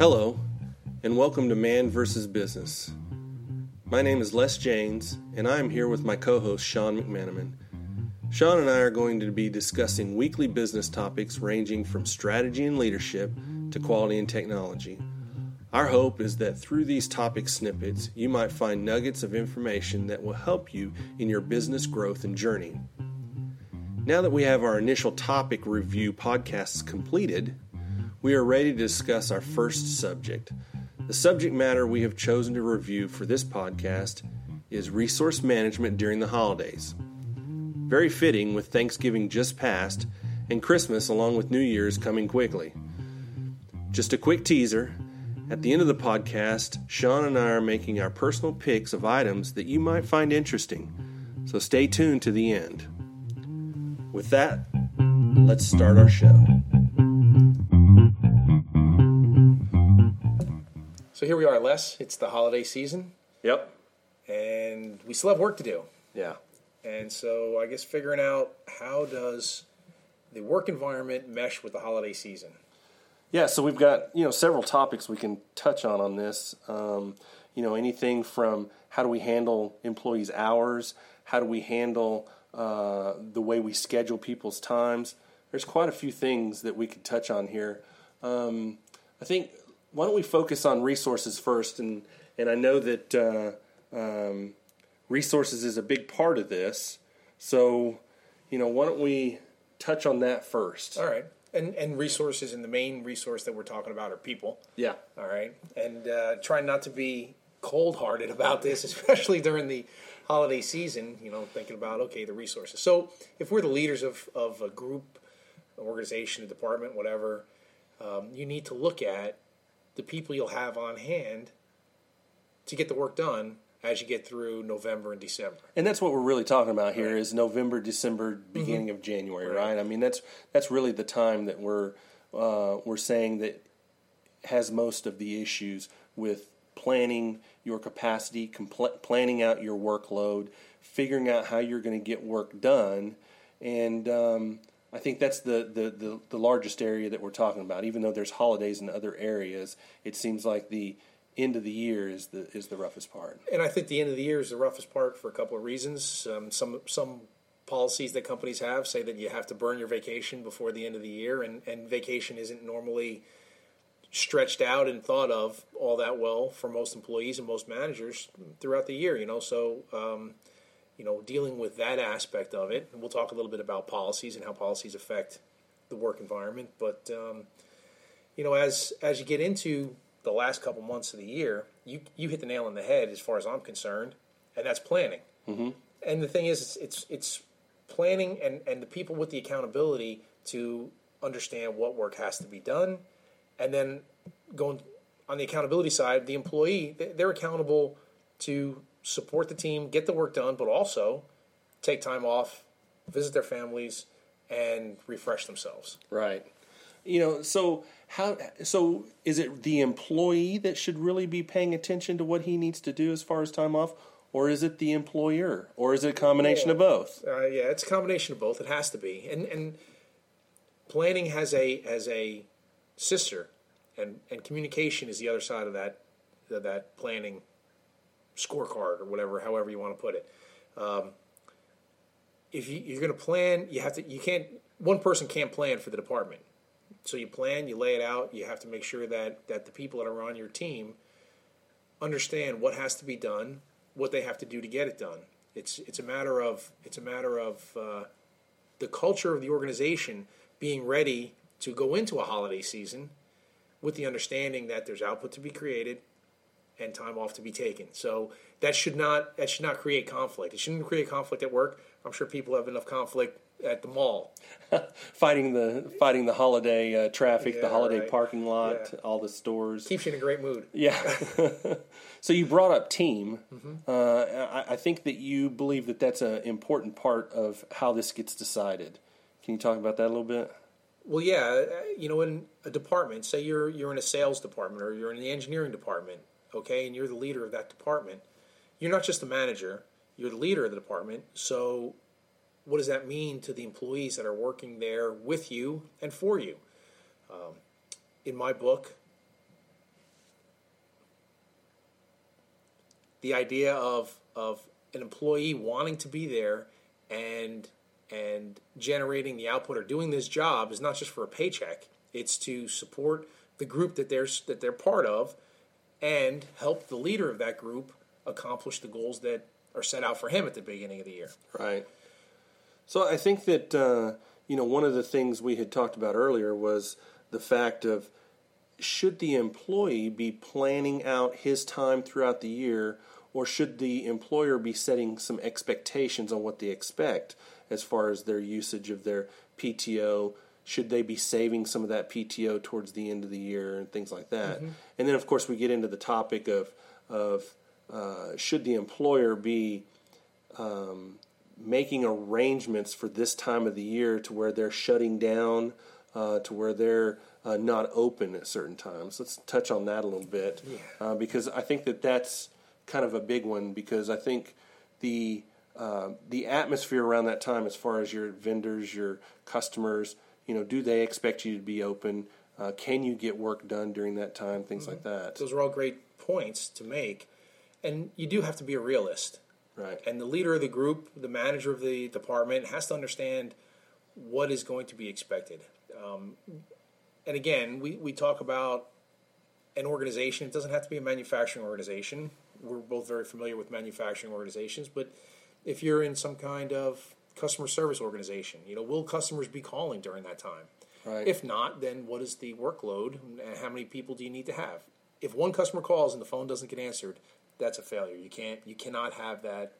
Hello, and welcome to Man vs. Business. My name is Les Janes, and I am here with my co host Sean McManaman. Sean and I are going to be discussing weekly business topics ranging from strategy and leadership to quality and technology. Our hope is that through these topic snippets, you might find nuggets of information that will help you in your business growth and journey. Now that we have our initial topic review podcasts completed, we are ready to discuss our first subject. The subject matter we have chosen to review for this podcast is resource management during the holidays. Very fitting with Thanksgiving just passed and Christmas along with New Year's coming quickly. Just a quick teaser at the end of the podcast, Sean and I are making our personal picks of items that you might find interesting, so stay tuned to the end. With that, let's start our show. Here we are, Les. It's the holiday season, Yep. and we still have work to do. Yeah. And so I guess figuring out how does the work environment mesh with the holiday season. Yeah, so we've got you know several topics we can touch on on this. Um, you know, anything from how do we handle employees' hours, how do we handle uh, the way we schedule people's times. There's quite a few things that we could touch on here. Um, I think why don't we focus on resources first, and and I know that uh, um, resources is a big part of this. So, you know, why don't we touch on that first? All right. And, and resources, and the main resource that we're talking about are people. Yeah. All right. And uh, trying not to be cold hearted about this, especially during the holiday season, you know, thinking about, okay, the resources. So if we're the leaders of, of a group, an organization, a department, whatever, um, you need to look at the people you'll have on hand to get the work done as you get through November and December. And that's what we're really talking about here is Right. November, December, beginning of January, right. Right. I mean, that's that's really the time that we're uh, we're saying that has most of the issues with planning your capacity, compl- planning out your workload, figuring out how you're going to get work done, and um, I think that's the, the, the, the largest area that we're talking about. Even though there's holidays in other areas, it seems like the end of the year is the is the roughest part. And I think the end of the year is the roughest part for a couple of reasons. Um, some some policies that companies have say that you have to burn your vacation before the end of the year, and, and vacation isn't normally stretched out and thought of all that well for most employees and most managers throughout the year. You know, so um, you know, dealing with that aspect of it, and we'll talk a little bit about policies and how policies affect the work environment. But um, you know, as as you get into the last couple months of the year, you you hit the nail on the head as far as I'm concerned, and that's planning. Mm-hmm. And the thing is, it's, it's it's planning and and the people with the accountability to understand what work has to be done, and then going on the accountability side, the employee they- they're accountable to support the team, get the work done, but also take time off, visit their families, and refresh themselves. Right. You know, so how so is it the employee that should really be paying attention to what he needs to do as far as time off or is it the employer or is it a combination of both? Uh, yeah, it's a combination of both. It has to be, and and planning has a has a sister, and and communication is the other side of that of that planning scorecard or whatever, however you want to put it. Um, if you, you're going to plan, you have to. You can't. One person can't plan for the department. So you plan, you lay it out. You have to make sure that that the people that are on your team understand what has to be done, what they have to do to get it done. It's it's a matter of it's a matter of uh, the culture of the organization being ready to go into a holiday season with the understanding that there's output to be created and time off to be taken. So that should not that should not create conflict. It shouldn't create conflict at work. I'm sure people have enough conflict at the mall. Fighting the fighting the holiday uh, traffic, the holiday right. parking lot, Yeah. all the stores. Keeps you in a great mood. Yeah. so you brought up team. Mm-hmm. Uh, I, I think that you believe that that's an important part of how this gets decided. Can you talk about that a little bit? Well, yeah, uh, you know, in a department, say you're you're in a sales department or you're in the engineering department, okay, and you're the leader of that department, you're not just the manager, you're the leader of the department. So, what does that mean to the employees that are working there with you and for you? Um, in my book, the idea of, of an employee wanting to be there and and generating the output or doing this job is not just for a paycheck. It's to support the group that they're that they're part of and help the leader of that group accomplish the goals that are set out for him at the beginning of the year. Right. So I think that uh, you know one of the things we had talked about earlier was the fact of should the employee be planning out his time throughout the year or should the employer be setting some expectations on what they expect as far as their usage of their PTO should they be saving some of that PTO towards the end of the year and things like that mm-hmm. and then of course we get into the topic of of uh, should the employer be um, making arrangements for this time of the year to where they're shutting down, uh, to where they're uh, not open at certain times. Let's touch on that a little bit yeah. Uh, because I think that that's kind of a big one because I think the uh, the atmosphere around that time, as far as your vendors, your customers, you know, do they expect you to be open? Uh, can you get work done during that time? Things mm-hmm. like that. Those are all great points to make, and you do have to be a realist. Right. And the leader of the group, the manager of the department, has to understand what is going to be expected. Um, and again, we, we talk about an organization. It doesn't have to be a manufacturing organization. We're both very familiar with manufacturing organizations, but if you're in some kind of customer service organization, you know, will customers be calling during that time? Right. If not, then what is the workload and how many people do you need to have? If one customer calls and the phone doesn't get answered, that's a failure. You can't you cannot have that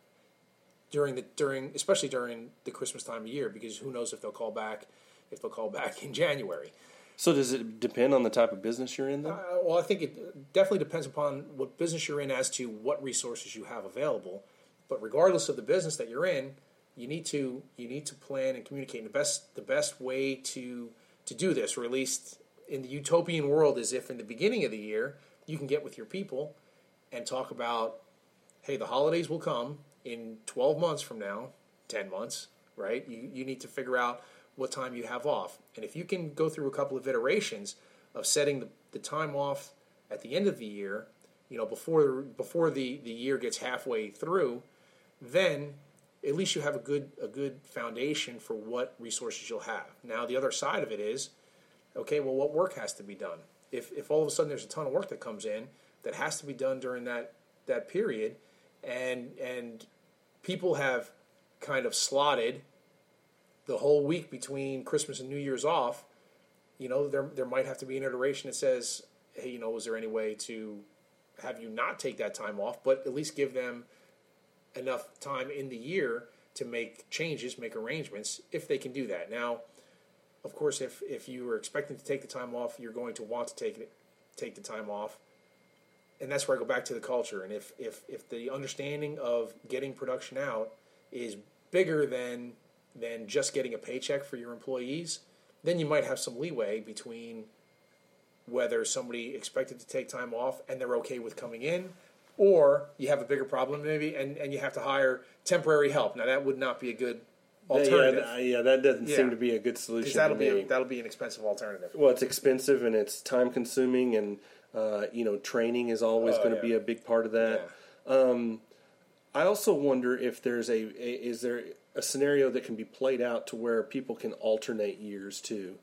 during the during especially during the Christmas time of year because who knows if they'll call back if they'll call back in January. So does it depend on the type of business you're in? Then, uh, well, I think it definitely depends upon what business you're in as to what resources you have available. But regardless of the business that you're in, you need to you need to plan and communicate. And the best the best way to to do this, or at least in the utopian world, is if in the beginning of the year you can get with your people and talk about, hey, the holidays will come in 12 months from now, 10 months, right? You, you need to figure out what time you have off. And if you can go through a couple of iterations of setting the, the time off at the end of the year, you know, before before the, the year gets halfway through, then at least you have a good a good foundation for what resources you'll have. Now the other side of it is, okay, well what work has to be done? If if all of a sudden there's a ton of work that comes in, that has to be done during that that period, and and people have kind of slotted the whole week between Christmas and New Year's off. You know, there there might have to be an iteration that says, hey, you know, is there any way to have you not take that time off, but at least give them enough time in the year to make changes, make arrangements, if they can do that. Now, of course, if if you are expecting to take the time off, you're going to want to take it, take the time off and that's where I go back to the culture. And if if if the understanding of getting production out is bigger than than just getting a paycheck for your employees, then you might have some leeway between whether somebody expected to take time off and they're okay with coming in, or you have a bigger problem maybe and, and you have to hire temporary help. Now that would not be a good alternative. Yeah, yeah that doesn't yeah. seem to be a good solution. That'll be a, that'll be an expensive alternative. Well, it's expensive and it's time consuming and uh, you know, training is always oh, going to yeah. be a big part of that. Um, I also wonder if there's a, a, is there a scenario that can be played out to where people can alternate years too,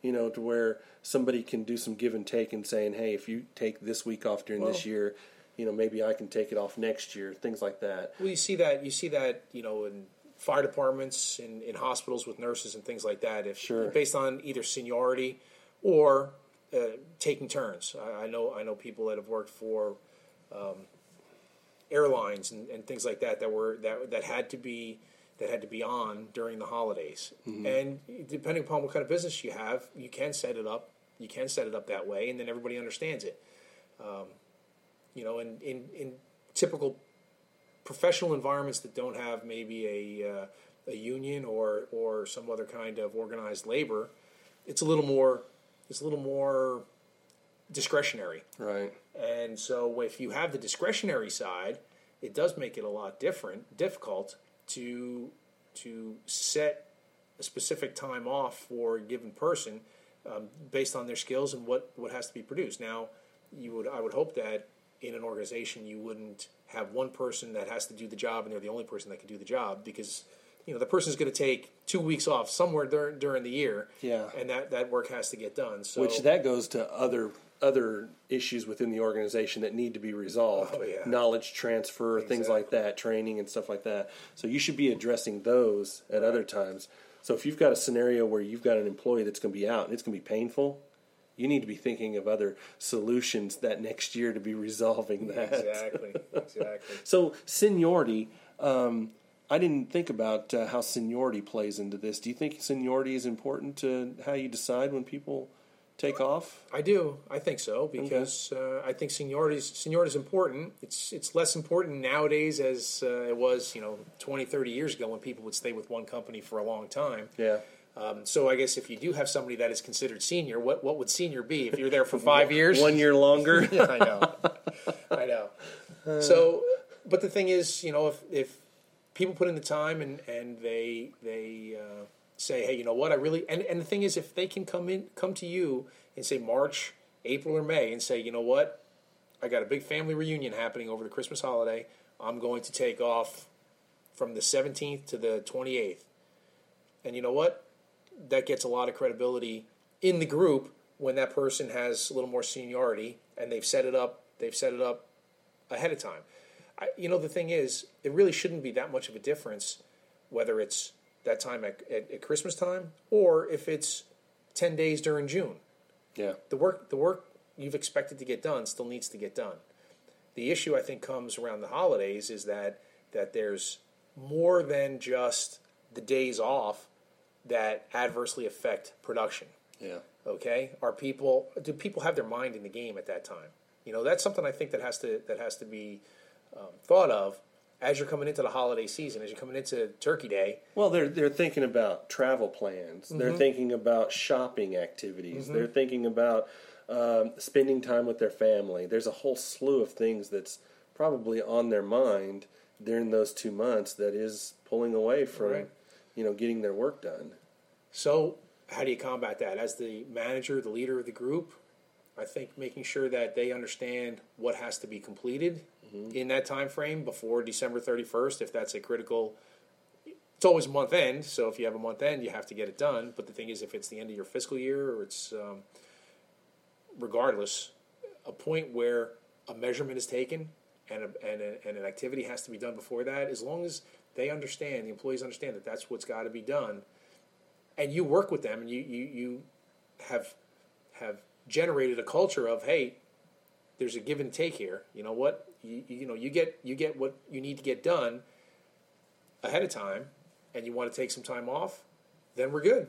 you know, to where somebody can do some give and take and saying, hey, if you take this week off during well, this year, you know, maybe I can take it off next year, things like that. Well, you see that you see that you know in fire departments, in, in hospitals with nurses and things like that. If sure. based on either seniority or uh, taking turns. I, I, know I know people that have worked for um, airlines and, and, things like that that were that that had to be that had to be on during the holidays. Mm-hmm. And depending upon what kind of business you have, you can set it up. You can set it up that way, and then everybody understands it. Um, you know, in, in in typical professional environments that don't have maybe a uh, a union or or some other kind of organized labor, it's a little more is a little more discretionary. Right. And so if you have the discretionary side, it does make it a lot different, difficult to to set a specific time off for a given person um, based on their skills and what, what has to be produced. Now, you would I would hope that in an organization you wouldn't have one person that has to do the job and they're the only person that can do the job because you know the person's going to take two weeks off somewhere during during the year. Yeah. and that that work has to get done. So Which that goes to other other issues within the organization that need to be resolved. Oh, yeah. Knowledge transfer, things like that, training and stuff like that. So you should be addressing those at other times. So if you've got a scenario where you've got an employee that's going to be out and it's going to be painful, you need to be thinking of other solutions that next year to be resolving that. exactly, exactly. So seniority, um, I didn't think about uh, how seniority plays into this. Do you think seniority is important to how you decide when people take off? I do. I think so because uh, I think seniority is, seniority is important. It's it's less important nowadays as uh, it was, you know, 20, 30 years ago when people would stay with one company for a long time. Yeah. Um, so I guess if you do have somebody that is considered senior, what what would senior be if you're there for five years? One year longer. I know. I know. So, but the thing is, you know, if if people put in the time and and they they uh, say, hey, you know what, I really and and the thing is, if they can come in come to you and say March, April, or May, and say, you know what, I got a big family reunion happening over the Christmas holiday. I'm going to take off from the 17th to the 28th, and you know what, that gets a lot of credibility in the group when that person has a little more seniority and they've set it up they've set it up ahead of time I, you know the thing is it really shouldn't be that much of a difference whether it's that time at, at, at christmas time or if it's 10 days during june Yeah. the work the work you've expected to get done still needs to get done. The issue I think comes around the holidays is that that there's more than just the days off that adversely affect production. Yeah. Okay, are people do people have their mind in the game at that time? You know, that's something I think that has to that has to be um, thought of as you're coming into the holiday season, as you're coming into Turkey Day. Well, they're they're thinking about travel plans. They're Mm-hmm. thinking about shopping activities. They're thinking about um, spending time with their family. There's a whole slew of things that's probably on their mind during those two months that is pulling away from Right. You know getting their work done. So, how do you combat that? As the manager, the leader of the group, I think making sure that they understand what has to be completed in that time frame before December 31st, if that's a critical. It's always month end, so if you have a month end, you have to get it done. But the thing is, if it's the end of your fiscal year or it's um, regardless, a point where a measurement is taken and, a, and, a, and an activity has to be done before that, as long as they understand, the employees understand that that's what's got to be done, and you work with them and you, you, you have have generated a culture of hey there's a give and take here you know what you, you know you get you get what you need to get done ahead of time and you want to take some time off then we're good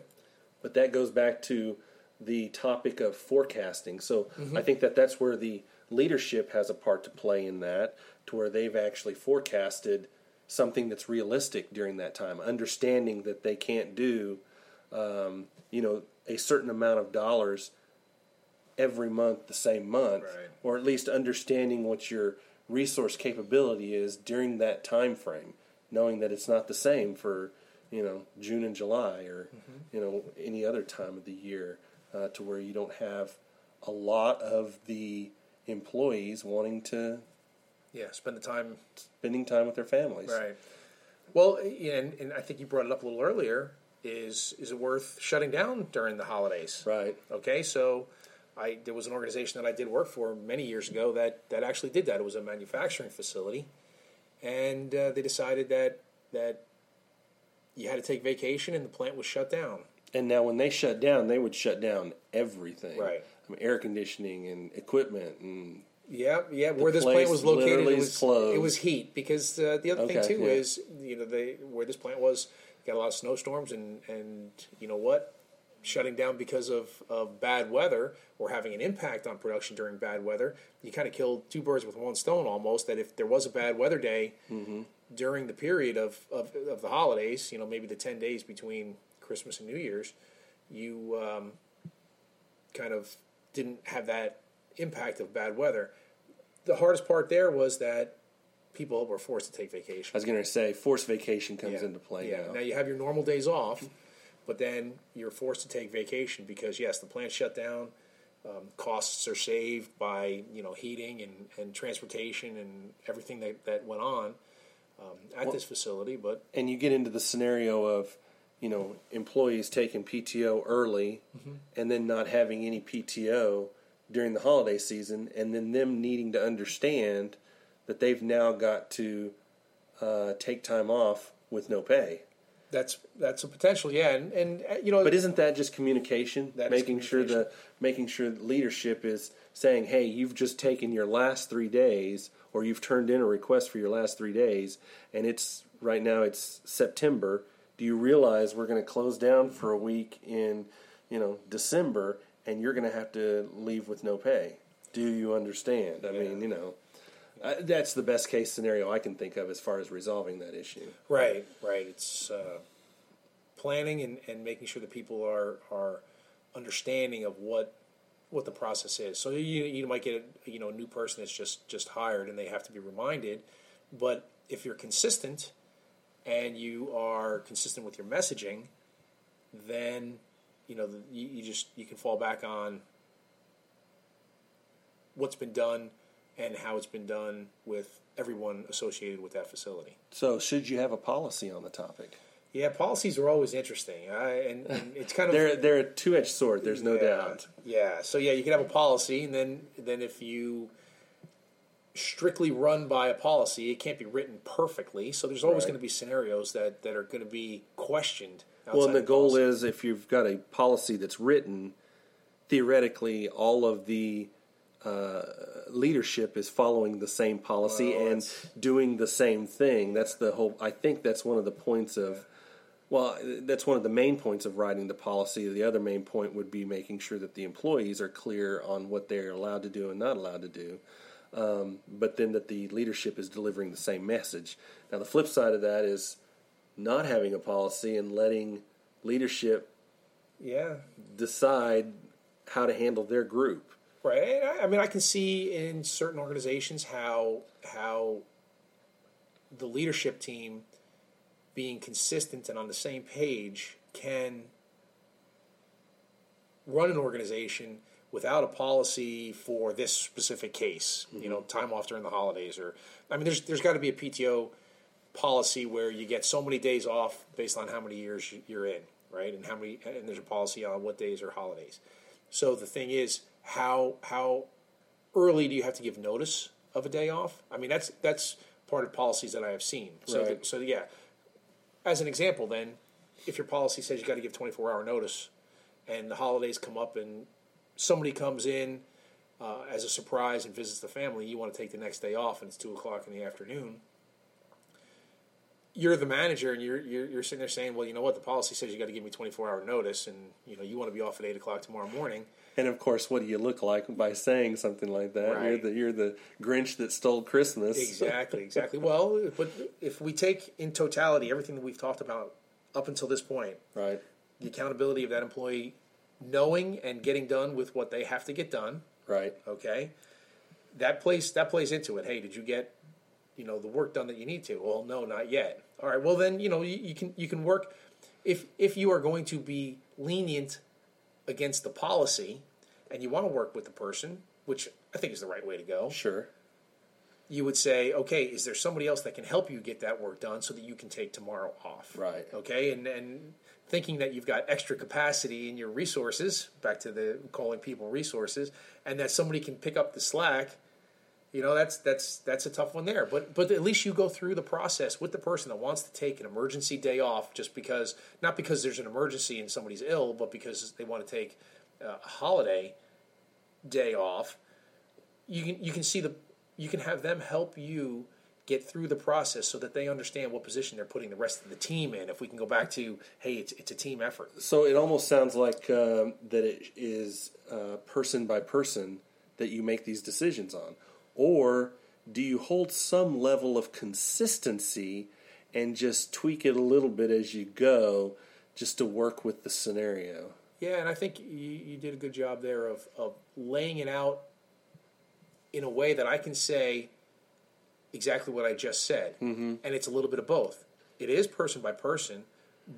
But that goes back to the topic of forecasting. So Mm-hmm. I think that that's where the leadership has a part to play in that, to where they've actually forecasted something that's realistic during that time, understanding that they can't do, um, you know, a certain amount of dollars every month the same month, Right. or at least understanding what your resource capability is during that time frame, knowing that it's not the same for you know June and July or you know any other time of the year, uh, to where you don't have a lot of the employees wanting to yeah spend the time spending time with their families. Right. Well, and, and I think you brought it up a little earlier. Is is it worth shutting down during the holidays? Right. Okay, so I there was an organization that I did work for many years ago that that actually did that. It was a manufacturing facility, and uh, they decided that that you had to take vacation and the plant was shut down. And now when they shut down, they would shut down everything. Right. I mean, air conditioning and equipment and Yeah, yeah. Where this plant was located, it was closed. it was heat because uh, the other thing too yeah. is you know they where this plant was got a lot of snowstorms and and you know what shutting down because of, of bad weather or having an impact on production during bad weather you kind of killed two birds with one stone almost that if there was a bad weather day Mm-hmm. during the period of, of, of the holidays you know maybe the 10 days between christmas and new year's you um, kind of didn't have that impact of bad weather the hardest part there was that people were forced to take vacation. I was going to say forced vacation comes into play yeah. now. Now you have your normal days off, but then you're forced to take vacation because yes, the plant shut down. um, costs are saved by you know heating and, and transportation and everything that, that went on um, at well, this facility. But and you get into the scenario of you know employees taking PTO early mm-hmm. and then not having any PTO during the holiday season, and then them needing to understand that they've now got to uh, take time off with no pay. That's that's a potential, yeah, and and uh, you know. But isn't that just communication? That making communication. sure the making sure leadership is saying, "Hey, you've just taken your last three days, or you've turned in a request for your last three days, and it's right now it's September. Do you realize we're going to close down for a week in, you know, December, and you're going to have to leave with no pay? Do you understand? I yeah. mean, you know." Uh, that's the best case scenario I can think of as far as resolving that issue. Right, right. It's uh, planning and, and making sure that people are are understanding of what what the process is. So you you might get a, you know a new person that's just just hired and they have to be reminded. But if you're consistent and you are consistent with your messaging, then you know the, you, you just you can fall back on what's been done and how it's been done with everyone associated with that facility. So, should you have a policy on the topic? Yeah, policies are always interesting, I, and, and, it's kind of they're they're a two edged sword. There's no yeah, doubt. Yeah. So yeah, you can have a policy, and then then if you strictly run by a policy, it can't be written perfectly. So there's always right. going to be scenarios that that are going to be questioned. Well, and the goal policy. is if you've got a policy that's written, theoretically, all of the uh, leadership is following the same policy well, and doing the same thing. That's the whole. I think that's one of the points of. Well, that's one of the main points of writing the policy. The other main point would be making sure that the employees are clear on what they're allowed to do and not allowed to do. Um, but then that the leadership is delivering the same message. Now, the flip side of that is not having a policy and letting leadership yeah decide how to handle their group. Right. I mean, I can see in certain organizations how how the leadership team being consistent and on the same page can run an organization without a policy for this specific case. Mm-hmm. You know, time off during the holidays, or I mean, there's there's got to be a PTO policy where you get so many days off based on how many years you're in, right? And how many, and there's a policy on what days are holidays. So the thing is, how how early do you have to give notice of a day off? I mean, that's that's part of policies that I have seen. So right. the, so yeah, as an example, then, if your policy says you got to give 24 hour notice, and the holidays come up and somebody comes in uh, as a surprise and visits the family, you want to take the next day off, and it's two o'clock in the afternoon you're the manager and you're, you're, you're sitting there saying, well, you know what, the policy says you got to give me 24 hour notice, and you know you want to be off at eight o'clock tomorrow morning. And of course, what do you look like by saying something like that? Right. You're the you're the Grinch that stole Christmas. Exactly, exactly. well, but if we take in totality everything that we've talked about up until this point, right, the accountability of that employee knowing and getting done with what they have to get done, right? Okay, that plays that plays into it. Hey, did you get you know the work done that you need to? Well, no, not yet. All right. Well, then you know you, you can you can work if if you are going to be lenient against the policy and you want to work with the person, which I think is the right way to go. Sure. You would say, okay, is there somebody else that can help you get that work done so that you can take tomorrow off? Right. Okay, and and thinking that you've got extra capacity in your resources, back to the calling people resources, and that somebody can pick up the slack you know that's that's that's a tough one there. But but at least you go through the process with the person that wants to take an emergency day off just because not because there's an emergency and somebody's ill but because they want to take a holiday day off. You can you can see the you can have them help you get through the process so that they understand what position they're putting the rest of the team in. If we can go back to hey it's, it's a team effort. So it almost sounds like um, that it is uh, person by person that you make these decisions on or do you hold some level of consistency and just tweak it a little bit as you go just to work with the scenario? Yeah, and I think you, you did a good job there of, of laying it out in a way that I can say exactly what I just said. Mm-hmm. And it's a little bit of both. It is person by person,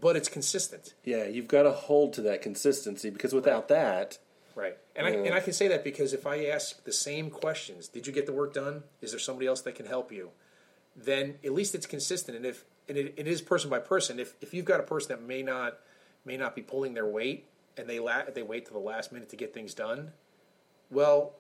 but it's consistent. Yeah, you've got to hold to that consistency because without right. that, Right. And I, and I can say that because if I ask the same questions, did you get the work done? Is there somebody else that can help you? Then at least it's consistent. And if and it, it is person by person, if, if you've got a person that may not may not be pulling their weight and they la- they wait to the last minute to get things done, well,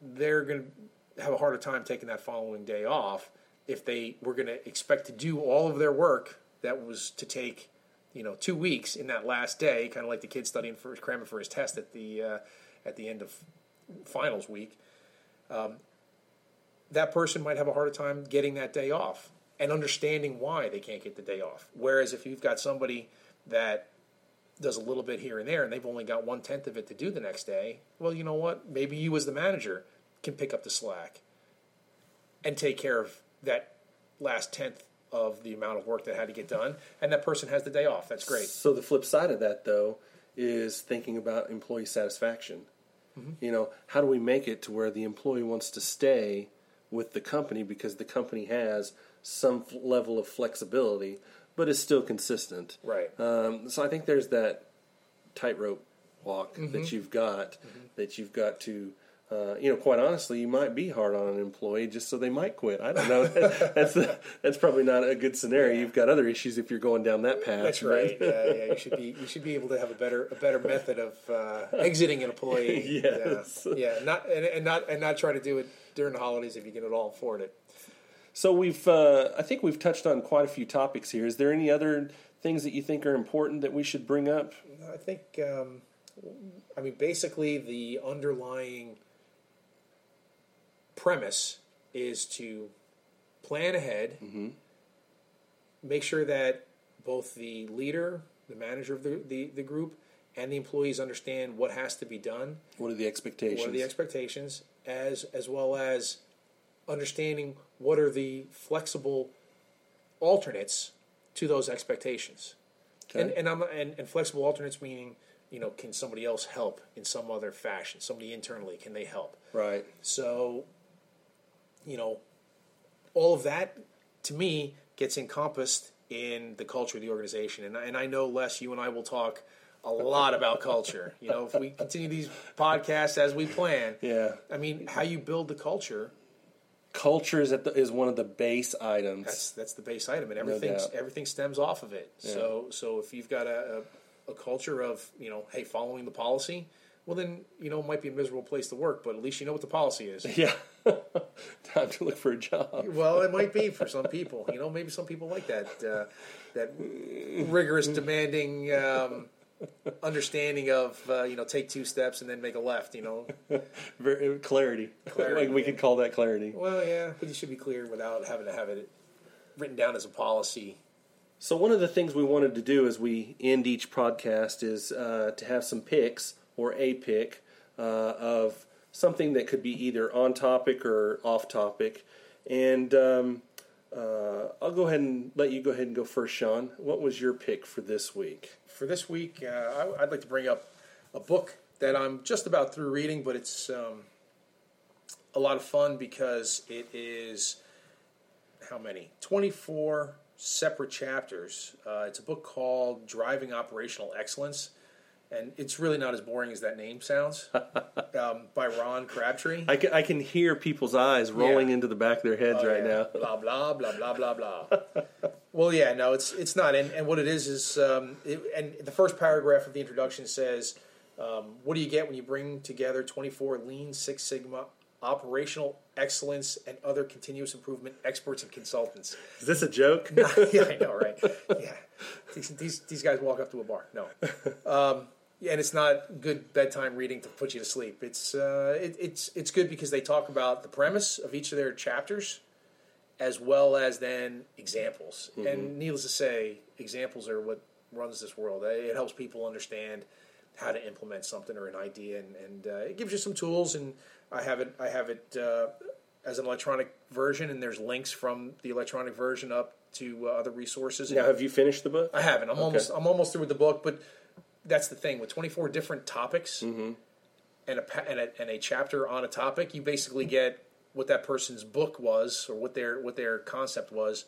they're going to have a harder time taking that following day off if they were going to expect to do all of their work that was to take you know two weeks in that last day, kind of like the kid studying for cramming for his test at the uh, at the end of finals week. Um, that person might have a harder time getting that day off and understanding why they can't get the day off. Whereas if you've got somebody that does a little bit here and there and they've only got one tenth of it to do the next day, well, you know what? Maybe you as the manager can pick up the slack and take care of that last tenth of the amount of work that had to get done, and that person has the day off. That's great. So the flip side of that, though, is thinking about employee satisfaction. Mm-hmm. You know, how do we make it to where the employee wants to stay with the company because the company has some f- level of flexibility, but is still consistent. Right. Um, so I think there's that tightrope walk Mm-hmm. that you've got that you've got to. Uh, you know, quite honestly, you might be hard on an employee just so they might quit. I don't know. that's the, that's probably not a good scenario. You've got other issues if you're going down that path. That's right. Yeah, yeah. You should be you should be able to have a better a better method of uh, exiting an employee. Yes. Yeah. yeah. Not and, and not and not try to do it during the holidays if you can at all afford it. So we've, uh, I think we've touched on quite a few topics here. Is there any other things that you think are important that we should bring up? I think, um, I mean, basically, the underlying premise is to plan ahead, mm-hmm. make sure that both the leader, the manager of the, the, the group, and the employees understand what has to be done, What are the expectations? what are the expectations, as as well as understanding what are the flexible alternates to those expectations. Okay. And and I'm and, and flexible alternates meaning, you know, can somebody else help in some other fashion? Somebody internally, can they help? right. So, you know, all of that to me gets encompassed in the culture of the organization. And, I- and I know, Les, you and I will talk a lot about culture. You know, if we continue these podcasts as we plan, Yeah. I mean, how you build the culture, Culture is at the, is one of the base items. that's that's the base item, and everything doubt. everything stems off of it. So so if you've got a, a, a culture of you know, hey, following the policy, well then you know it might be a miserable place to work, but at least you know what the policy is. yeah. Time to look for a job. Well, it might be for some people. You know, maybe some people like that uh, that rigorous, demanding um, understanding of uh, you know take two steps and then make a left. You know, Very, clarity. Clarity, Like we could call that clarity. well, yeah, but you should be clear without having to have it written down as a policy. So one of the things we wanted to do as we end each podcast is uh, to have some picks or a pick uh, of something that could be either on topic or off topic. And um, uh, I'll go ahead and let you go ahead and go first, Sean. What was your pick for this week? For this week, uh, I, I'd like to bring up a book that I'm just about through reading, but it's um, a lot of fun because it is how many? 24 separate chapters. Uh, it's a book called Driving Operational Excellence, and it's really not as boring as that name sounds. um, by Ron Crabtree. I can, I can hear people's eyes rolling Yeah. into the back of their heads Oh, right yeah. now. Blah blah blah blah blah blah. well, yeah, no, it's it's not. And, and what it is is, um, it, and the first paragraph of the introduction says, um, "What do you get when you bring together 24 Lean Six Sigma operational excellence and other continuous improvement experts and consultants?" Is this a joke? yeah, I know, right? Yeah, these, these these guys walk up to a bar. No, um, and it's not good bedtime reading to put you to sleep. It's uh, it, it's it's good because they talk about the premise of each of their chapters, as well as then examples. And needless to say, examples are what runs this world. It helps people understand how to implement something or an idea, and, and uh, it gives you some tools. And I have it I have it uh, as an electronic version, and there's links from the electronic version up to uh, other resources. now, have you finished the book? I haven't. I'm almost I'm almost through with the book, but that's the thing with 24 different topics and a and a and a chapter on a topic. You basically get what that person's book was or what their what their concept was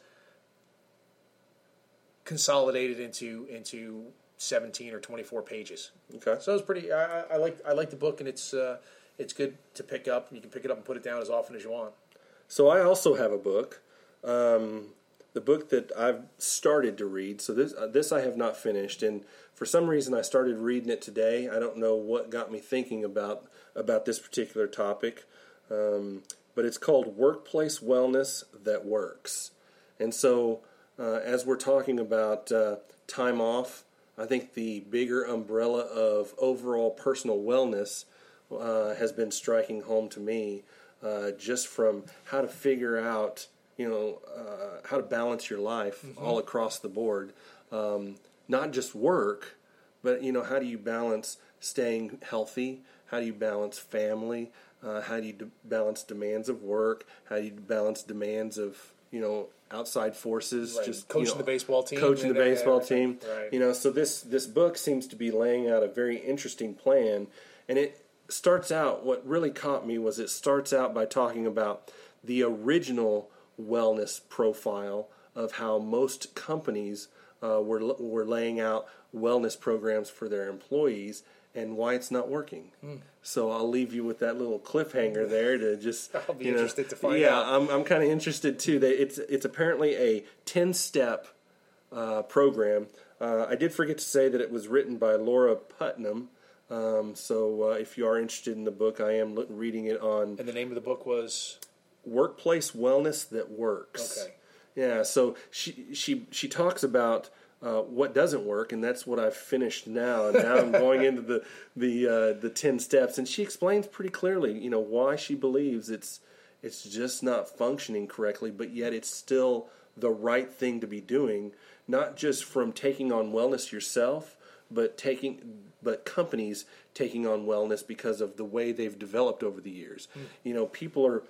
consolidated into into seventeen or twenty four pages. Okay. So it's pretty. I, I- I like I like the book, and it's uh, it's good to pick up. And you can pick it up and put it down as often as you want. So I also have a book, um, the book that I've started to read. So this uh, this I have not finished, and for some reason I started reading it today. I don't know what got me thinking about about this particular topic, um, but it's called Workplace Wellness That Works. And so, uh, as we're talking about uh, time off, I think the bigger umbrella of overall personal wellness uh, has been striking home to me uh, just from how to figure out, you know, uh, how to balance your life all across the board. Um, not just work, but, you know, how do you balance staying healthy? How do you balance family? Uh, how do you d- balance demands of work? How do you balance demands of, you know, outside forces? Right. Just Coaching you know, the baseball team coaching the baseball team. Right. You know, so this this book seems to be laying out a very interesting plan, and it starts out. What really caught me was it starts out by talking about the original wellness profile of how most companies uh, were were laying out wellness programs for their employees and why it's not working. Hmm. So I'll leave you with that little cliffhanger there to just I'll be you know, interested to find out. yeah, out. I'm I'm kind of interested too. That it's it's apparently a ten step uh, program. Uh, I did forget to say that it was written by Laura Putnam. Um, so uh, if you are interested in the book, I am reading it on And the name of the book was workplace wellness that works. Okay. Yeah. So she she she talks about. Uh, what doesn't work, and that's what I've finished now. And now I'm going into the the uh, the ten steps, and she explains pretty clearly, you know, why she believes it's it's just not functioning correctly, but yet it's still the right thing to be doing, not just from taking on wellness yourself, but taking but companies taking on wellness because of the way they've developed over the years. You know, people are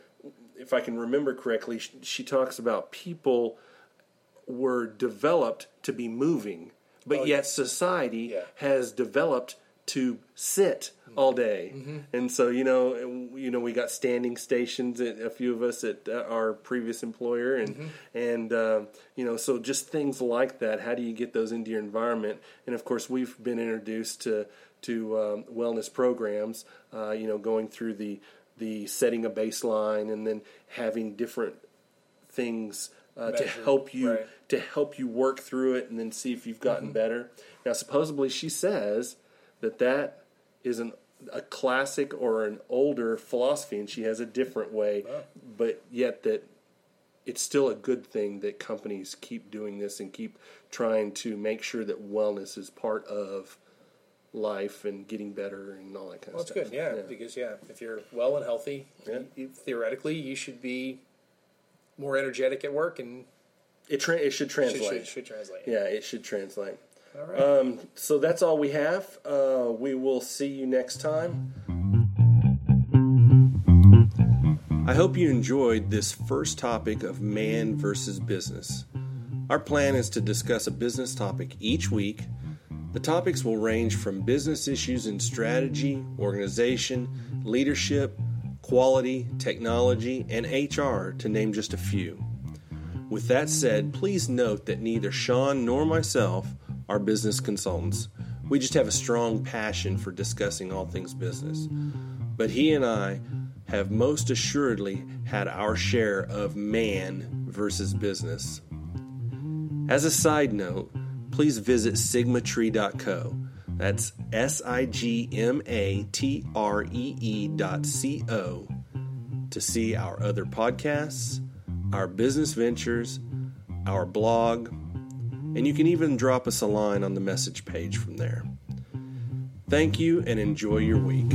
if I can remember correctly, she, she talks about people were developed to be moving, but Oh, yet society Yeah. has developed to sit all day. And so, you know, you know, we got standing stations at a few of us at uh, our previous employer and and uh, you know, so just things like that. How do you get those into your environment? And of course, we've been introduced to to um, wellness programs, uh, you know, going through the the setting a baseline and then having different things uh, to help you right. to help you work through it and then see if you've gotten better. Now, supposedly, she says that that is an a classic or an older philosophy, and she has a different way, but yet that it's still a good thing that companies keep doing this and keep trying to make sure that wellness is part of life and getting better and all that kind Well, of stuff. that's good, yeah, because yeah, if you're well and healthy, Yeah. you, theoretically, you should be more energetic at work, and It tra- it should should, translate. should, should translate. Yeah, it should translate. All right. Um, so that's all we have. Uh, we will see you next time. I hope you enjoyed this first topic of man versus business. Our plan is to discuss a business topic each week. The topics will range from business issues in strategy, organization, leadership, quality, technology, and HR, to name just a few. With that said, please note that neither Sean nor myself are business consultants. We just have a strong passion for discussing all things business. But he and I have most assuredly had our share of man versus business. As a side note, please visit sigmatree.co. That's S I G M A T R E E dot C O to see our other podcasts, our business ventures, our blog, and you can even drop us a line on the message page from there. Thank you and enjoy your week.